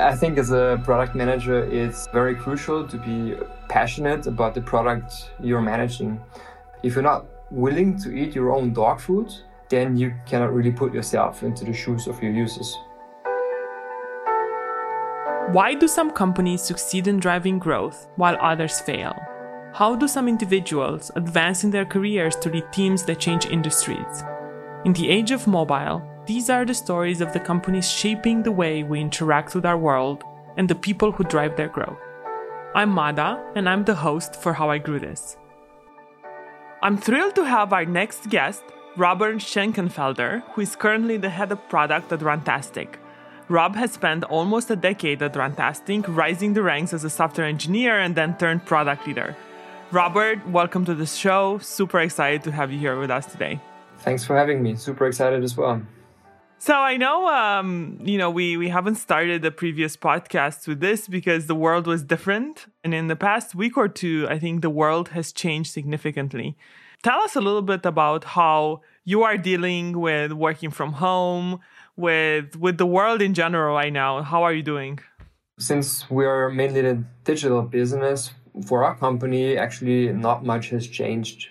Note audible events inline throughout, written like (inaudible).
I think as a product manager, it's very crucial to be passionate about the product you're managing. If you're not willing to eat your own dog food, then you cannot really put yourself into the shoes of your users. Why do some companies succeed in driving growth while others fail? How do some individuals advance in their careers to lead teams that change industries? In the age of mobile, these are the stories of the companies shaping the way we interact with our world and the people who drive their growth. I'm Mada, and I'm the host for How I Grew This. I'm thrilled to have our next guest, Robert Schenkenfelder, who is currently the head of product at Runtastic. Rob has spent almost a decade at Runtastic, rising the ranks as a software engineer and then turned product leader. Robert, welcome to the show. Super excited to have you here with us today. Thanks for having me. Super excited as well. So I know, um, you know, we we haven't started the previous podcast with this because the world was different, and in the past week or two, I think the world has changed significantly. Tell us a little bit about how you are dealing with working from home, with with the world in general right now. How are you doing? Since we are mainly a digital business, for our company, actually not much has changed.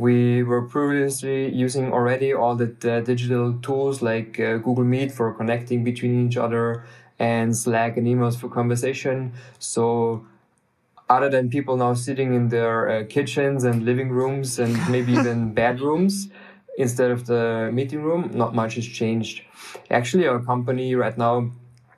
We were previously using already all the, the digital tools like uh, Google Meet for connecting between each other and Slack and emails for conversation. So other than people now sitting in their uh, kitchens and living rooms and (laughs) maybe even bedrooms, instead of the meeting room, not much has changed. Actually, our company right now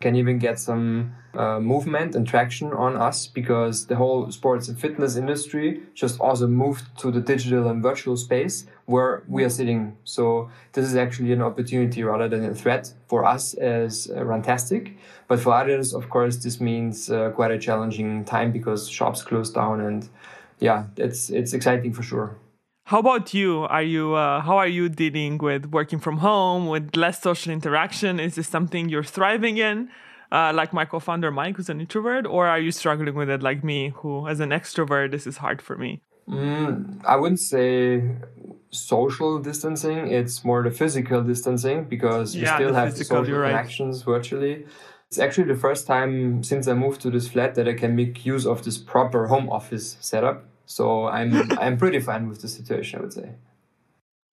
can even get some uh, movement and traction on us because the whole sports and fitness industry just also moved to the digital and virtual space where we are sitting. So this is actually an opportunity rather than a threat for us as uh, Runtastic. But for others, of course, this means uh, quite a challenging time because shops close down and yeah, it's it's exciting for sure. How about you? Are you uh, how are you dealing with working from home with less social interaction? Is this something you're thriving in, uh, like my co-founder Mike, who's an introvert, or are you struggling with it like me, who as an extrovert this is hard for me? Mm, I wouldn't say social distancing. It's more the physical distancing because yeah, still have physical, social right. virtually. It's actually the first time since I moved to this flat that I can make use of this proper home office setup so I'm (laughs) I'm pretty fine with the situation, I would say.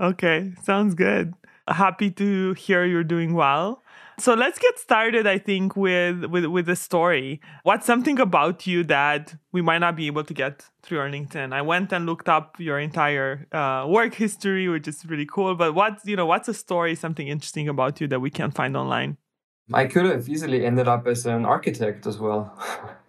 Okay, sounds good. Happy to hear you're doing well. So let's get started, I think, with with with the story. What's something about you that we might not be able to get through your LinkedIn? I went and looked up your entire uh, work history, which is really cool. But what's you know what's a story, something interesting about you that we can't find online? I could have easily ended up as an architect as well. (laughs)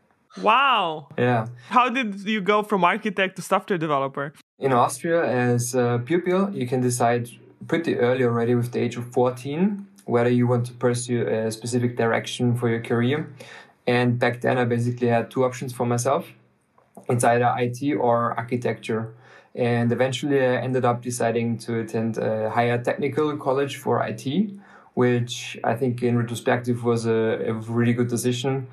Wow. Yeah. How did you go from architect to software developer? In Austria, as a pupil, you can decide pretty early already with the age of 14 whether you want to pursue a specific direction for your career. And back then, I basically had two options for myself it's either IT or architecture. And eventually, I ended up deciding to attend a higher technical college for IT, which I think in retrospective was a, a really good decision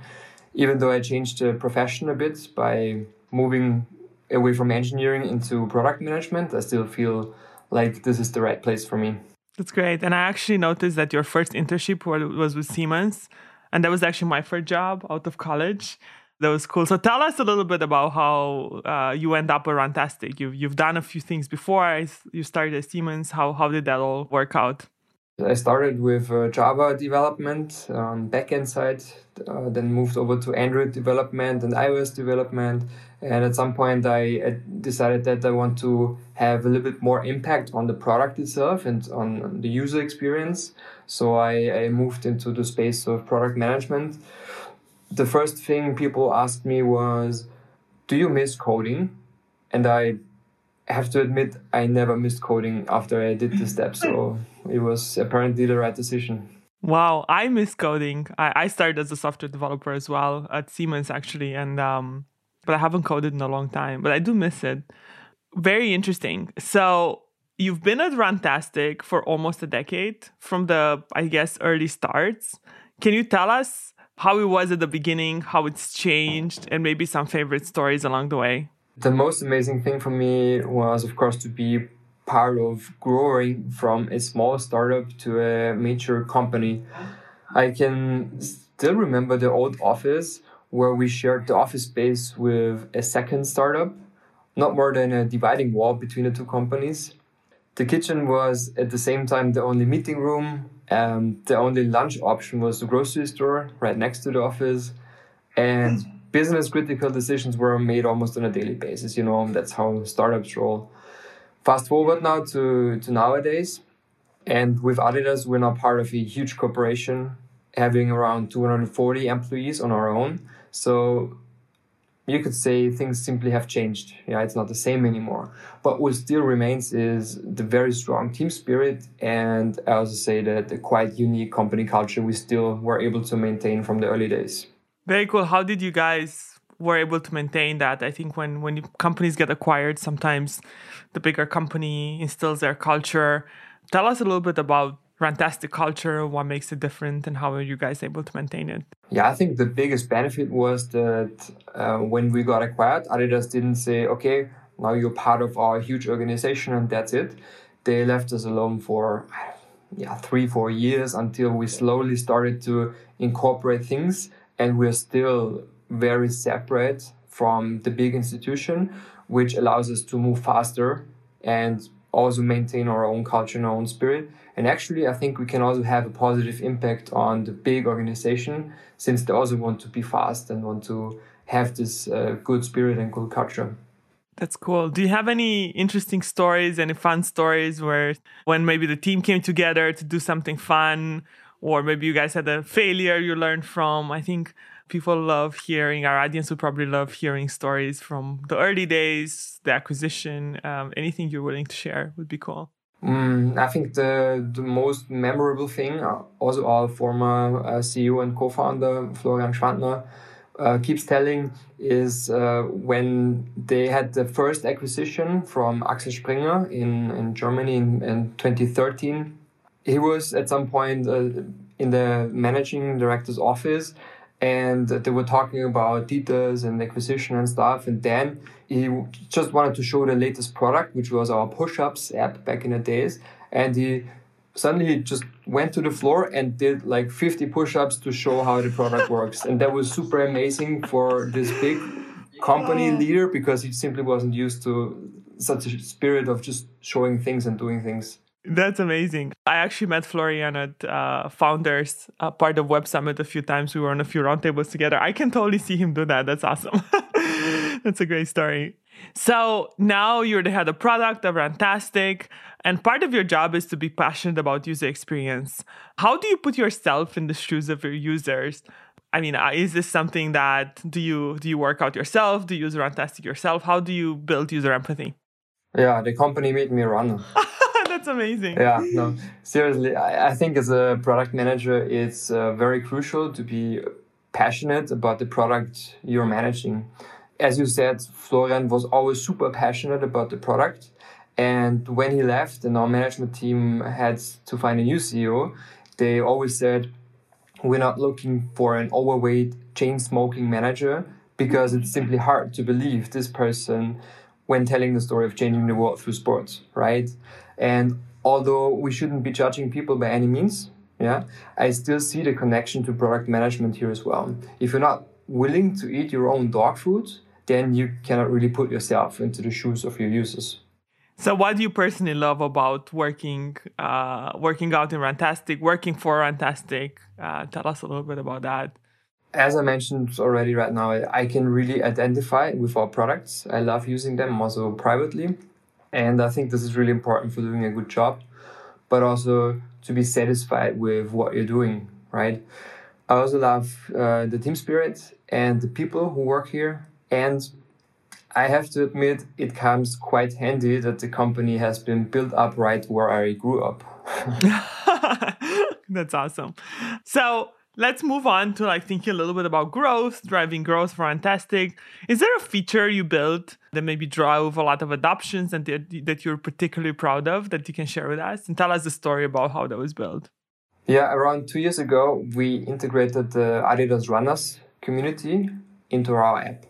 even though I changed the profession a bit by moving away from engineering into product management, I still feel like this is the right place for me. That's great. And I actually noticed that your first internship was with Siemens. And that was actually my first job out of college. That was cool. So tell us a little bit about how uh, you end up at Runtastic. You've, you've done a few things before. You started at Siemens. How, how did that all work out? I started with uh, Java development on backend side, uh, then moved over to Android development and iOS development. And at some point, I, decided that I want to have a little bit more impact on the product itself and on the user experience. So I, I moved into the space of product management. The first thing people asked me was, Do you miss coding? And I have to admit, I never missed coding after I did the step. So it was apparently the right decision. Wow, I miss coding. I, I started as a software developer as well at Siemens actually, and um, but I haven't coded in a long time. But I do miss it. Very interesting. So you've been at Runtastic for almost a decade from the I guess early starts. Can you tell us how it was at the beginning, how it's changed, and maybe some favorite stories along the way? The most amazing thing for me was, of course, to be part of growing from a small startup to a major company. I can still remember the old office where we shared the office space with a second startup, not more than a dividing wall between the two companies. The kitchen was at the same time the only meeting room. and the only lunch option was the grocery store right next to the office. And hmm. Business critical decisions were made almost on a daily basis. You know, that's how startups roll. Fast forward now to, to nowadays. And with Adidas, we're now part of a huge corporation having around 240 employees on our own. So you could say things simply have changed. Yeah, it's not the same anymore. But what still remains is the very strong team spirit, and I also say that the quite unique company culture we still were able to maintain from the early days. Very cool. How did you guys were able to maintain that? I think when when companies get acquired, sometimes the bigger company instills their culture. Tell us a little bit about Runtastic culture, what makes it different, and how are you guys able to maintain it? Yeah, I think the biggest benefit was that uh, when we got acquired, Adidas didn't say, okay, now you're part of our huge organization and that's it. They left us alone for yeah three four years until we slowly started to incorporate things, and we're still very separate from the big institution, which allows us to move faster and also maintain our own culture and our own spirit. And actually, I think we can also have a positive impact on the big organization since they also want to be fast and want to have this uh, good spirit and good culture. That's cool. Do you have any interesting stories, any fun stories where when maybe the team came together to do something fun, or maybe you guys had a failure you learned from? I think people love hearing, our audience would probably love hearing stories from the early days, the acquisition. Um, anything you're willing to share would be cool. Mm, I think the, the most memorable thing, uh, also our former uh, CEO and co founder, Florian Gschwandtner, uh, keeps telling is uh, when they had the first acquisition from Axel Springer in, in Germany in, in 2013. He was at some point uh, in the managing director's office and they were talking about details and acquisition and stuff. And then he just wanted to show the latest product, which was our push-ups app back in the days. And he suddenly just went to the floor and did like 50 push-ups to show how the product (laughs) works. And that was super amazing for this big company leader because he simply wasn't used to such a spirit of just showing things and doing things. That's amazing. I actually met Florian at uh, Founders, uh, part of Web Summit, a few times. We were on a few roundtables together. I can totally see him do that. That's awesome. (laughs) That's a great story. So now you're the head of product of Runtastic, and part of your job is to be passionate about user experience. How do you put yourself in the shoes of your users? I mean, uh, is this something that do you do you work out yourself? Do you use Runtastic yourself? How do you build user empathy? Yeah, the company made me run. (laughs) That's amazing. Yeah, no, seriously, I, I think as a product manager, it's uh, very crucial to be passionate about the product you're managing. As you said, Florian was always super passionate about the product. And when he left and our management team had to find a new CEO, they always said, we're not looking for an overweight chain smoking manager because it's simply hard to believe this person when telling the story of changing the world through sports, right? And although we shouldn't be judging people by any means, yeah, I still see the connection to product management here as well. If you're not willing to eat your own dog food, then you cannot really put yourself into the shoes of your users. So, what do you personally love about working uh, working out in Runtastic, working for Runtastic? Uh, tell us a little bit about that. As I mentioned already, right now I can really identify with our products. I love using them also privately, and I think this is really important for doing a good job, but also to be satisfied with what you're doing, right? I also love uh, the team spirit and the people who work here. And I have to admit, it comes quite handy that the company has been built up right where I grew up. (laughs) That's awesome. So, let's move on to like thinking a little bit about growth, driving growth for Runtastic. Is there a feature you built that maybe drove a lot of adoptions and that you're particularly proud of that you can share with us? And tell us the story about how that was built. Yeah, around two years ago, we integrated the Adidas Runners community into our app.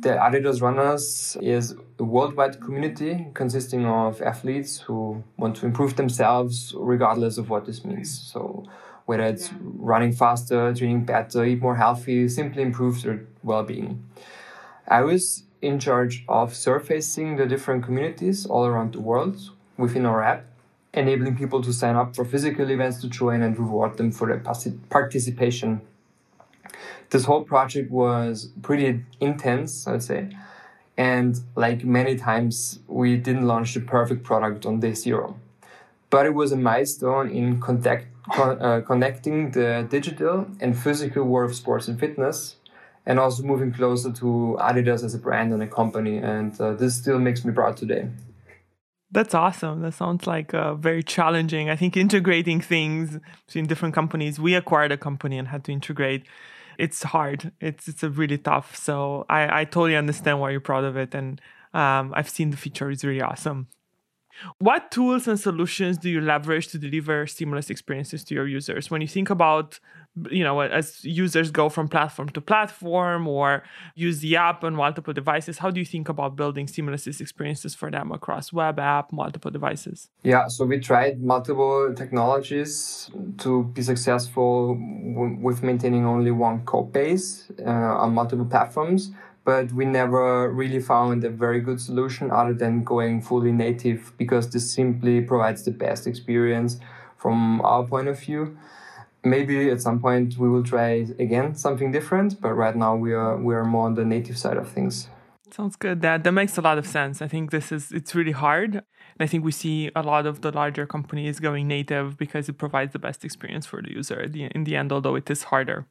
The Adidas Runners is a worldwide community consisting of athletes who want to improve themselves regardless of what this means. So whether it's running faster, training better, eat more healthy, simply improves their well being. I was in charge of surfacing the different communities all around the world within our app, enabling people to sign up for physical events to join and reward them for their participation. This whole project was pretty intense, I'd say. And like many times, we didn't launch the perfect product on day zero. But it was a milestone in contact, con, uh, connecting the digital and physical world of sports and fitness and also moving closer to Adidas as a brand and a company. And uh, this still makes me proud today. That's awesome. That sounds like uh, very challenging. I think integrating things between different companies. We acquired a company and had to integrate. It's hard. It's it's a really tough. So I, I totally understand why you're proud of it, and um, I've seen the feature. It's really awesome. What tools and solutions do you leverage to deliver seamless experiences to your users? When you think about, you know, as users go from platform to platform or use the app on multiple devices, how do you think about building seamless experiences for them across web app, multiple devices? Yeah, so we tried multiple technologies to be successful w- with maintaining only one code base uh, on multiple platforms but we never really found a very good solution other than going fully native because this simply provides the best experience from our point of view. Maybe at some point we will try again something different, but right now we are we are more on the native side of things. Sounds good. That that makes a lot of sense. I think this is it's really hard. And I think we see a lot of the larger companies going native because it provides the best experience for the user in the end, although it is harder.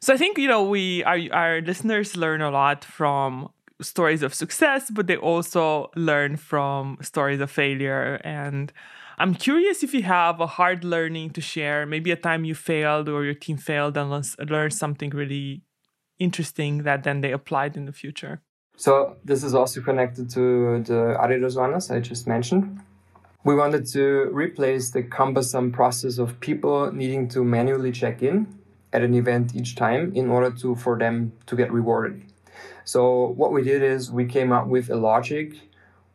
So I think you know we our our listeners learn a lot from stories of success, but they also learn from stories of failure. And I'm curious if you have a hard learning to share, maybe a time you failed or your team failed and learned something really interesting that then they applied in the future. So this is also connected to the runners I just mentioned. We wanted to replace the cumbersome process of people needing to manually check in at an event each time in order to for them to get rewarded. So what we did is we came up with a logic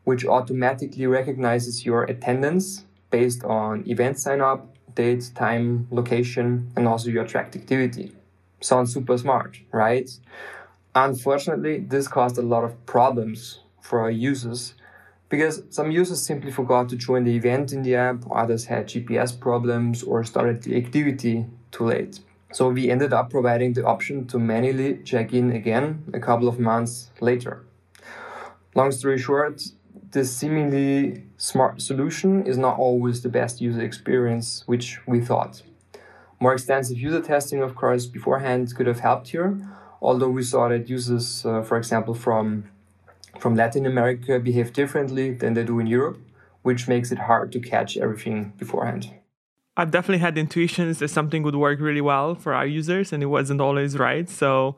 which automatically recognizes your attendance based on event sign up, date, time, location, and also your tracked activity. Sounds super smart, right? Unfortunately, this caused a lot of problems for our users because some users simply forgot to join the event in the app, others had GPS problems or started the activity too late. So we ended up providing the option to manually check in again a couple of months later. Long story short, this seemingly smart solution is not always the best user experience, which we thought. More extensive user testing, of course, beforehand could have helped here, although we saw that users, uh, for example, from, from Latin America behave differently than they do in Europe, which makes it hard to catch everything beforehand. I've definitely had intuitions that something would work really well for our users, and it wasn't always right. So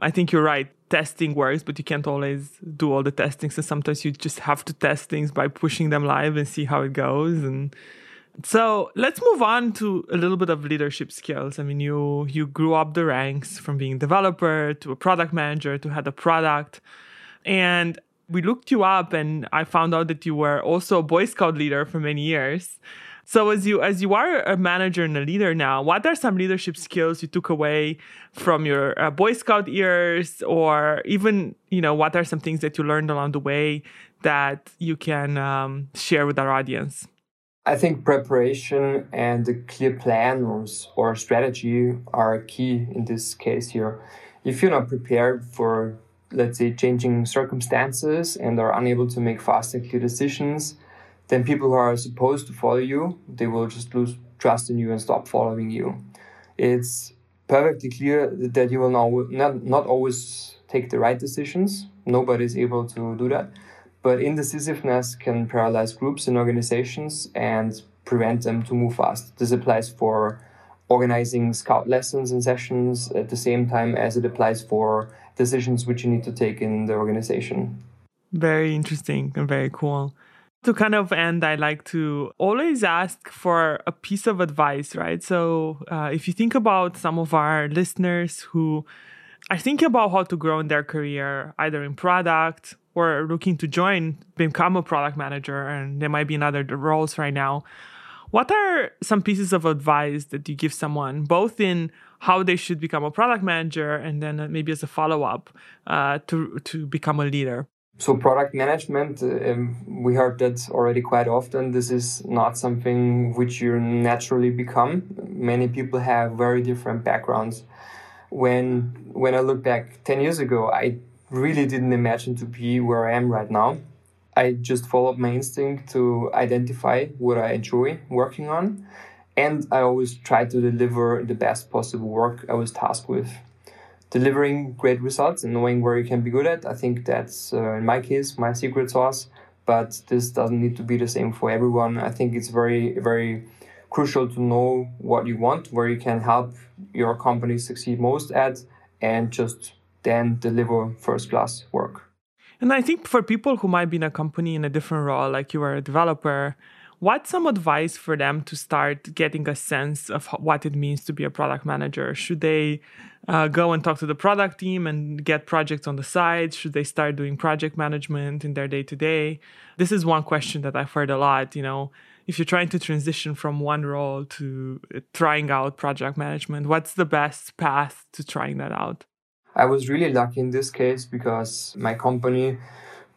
I think you're right. Testing works, but you can't always do all the testing. So sometimes you just have to test things by pushing them live and see how it goes. And so let's move on to a little bit of leadership skills. I mean, you you grew up the ranks from being a developer to a product manager to head a product, and we looked you up, and I found out that you were also a Boy Scout leader for many years. So as you as you are a manager and a leader now, what are some leadership skills you took away from your uh, Boy Scout years, or even you know what are some things that you learned along the way that you can um, share with our audience? I think preparation and a clear plan or, or strategy are key in this case here. If you're not prepared for, let's say, changing circumstances and are unable to make fast and clear decisions, then people who are supposed to follow you, they will just lose trust in you and stop following you. It's perfectly clear that you will not, not always take the right decisions. Nobody is able to do that. But indecisiveness can paralyze groups and organizations and prevent them to move fast. This applies for organizing scout lessons and sessions at the same time as it applies for decisions which you need to take in the organization. Very interesting and very cool. To kind of end, I like to always ask for a piece of advice, right? So, uh, if you think about some of our listeners who are thinking about how to grow in their career, either in product or looking to join, become a product manager, and there might be in other roles right now, What are some pieces of advice that you give someone, both in how they should become a product manager and then maybe as a follow up uh, to, to become a leader? So, product management, um, we heard that already quite often. This is not something which you naturally become. Many people have very different backgrounds. When, when I look back 10 years ago, I really didn't imagine to be where I am right now. I just followed my instinct to identify what I enjoy working on. And I always try to deliver the best possible work I was tasked with. Delivering great results and knowing where you can be good at, I think that's, uh, in my case, my secret sauce. But this doesn't need to be the same for everyone. I think it's very, very crucial to know what you want, where you can help your company succeed most at, and just then deliver first class work. And I think for people who might be in a company in a different role, like you are a developer, what's some advice for them to start getting a sense of what it means to be a product manager? Should they uh, go and talk to the product team and get projects on the side? Should they start doing project management in their day to day? This is one question that I've heard a lot. You know, if you're trying to transition from one role to trying out project management, what's the best path to trying that out? I was really lucky in this case because my company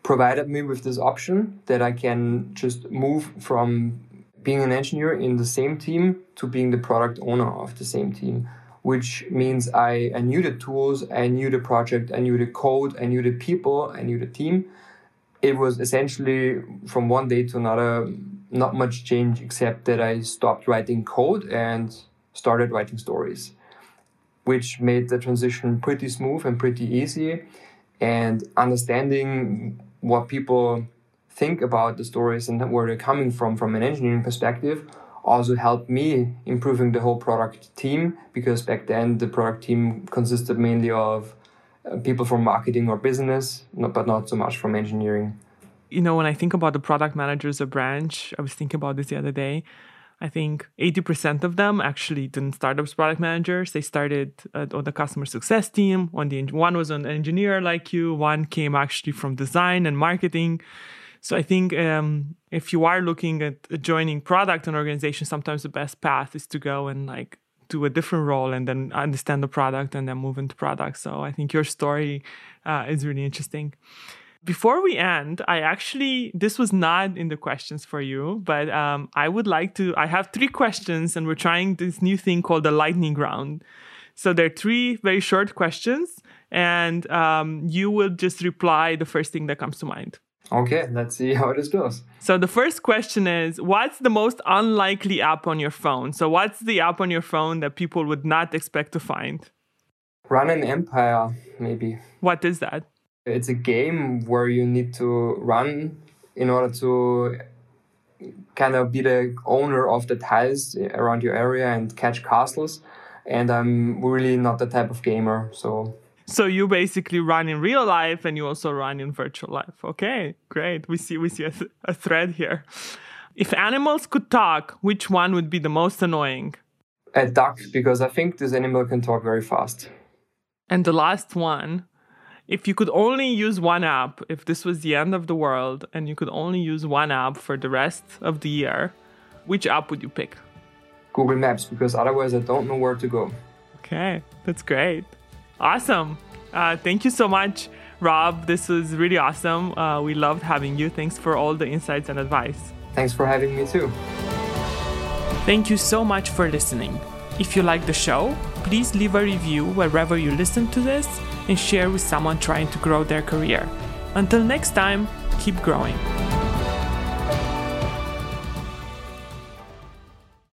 provided me with this option that I can just move from being an engineer in the same team to being the product owner of the same team, which means I, I knew the tools, I knew the project, I knew the code, I knew the people, I knew the team. It was essentially from one day to another, not much change except that I stopped writing code and started writing stories which made the transition pretty smooth and pretty easy. And understanding what people think about the stories and where they're coming from from an engineering perspective also helped me improving the whole product team because back then the product team consisted mainly of uh, people from marketing or business, but not so much from engineering. You know, when I think about the product managers a branch, I was thinking about this the other day. I think 80% of them actually didn't start as product managers. They started uh, on the customer success team. On the one was an engineer like you. One came actually from design and marketing. So I think um, if you are looking at joining product and organization, sometimes the best path is to go and like do a different role and then understand the product and then move into product. So I think your story uh, is really interesting before we end, I actually, this was not in the questions for you, but um, I would like to, I have three questions and we're trying this new thing called the lightning round. So there are three very short questions and um, you will just reply the first thing that comes to mind. Okay, let's see how this goes. So the first question is what's the most unlikely app on your phone? So what's the app on your phone that people would not expect to find? Run an Empire, maybe. What is that? It's a game where you need to run in order to kind of be the owner of the tiles around your area and catch castles. And I'm really not the type of gamer, so. So you basically run in real life and you also run in virtual life. Okay, great. We see we see a, a thread here. If animals could talk, which one would be the most annoying? A duck, because I think this animal can talk very fast. And the last one, if you could only use one app, if this was the end of the world and you could only use one app for the rest of the year, which app would you pick? Google Maps, because otherwise I don't know where to go. Okay, that's great. Awesome. Uh, thank you so much, Rob. This was really awesome. Uh, we loved having you. Thanks for all the insights and advice. Thanks for having me too. Thank you so much for listening. If you like the show, please leave a review wherever you listen to this and share with someone trying to grow their career. Until next time, keep growing.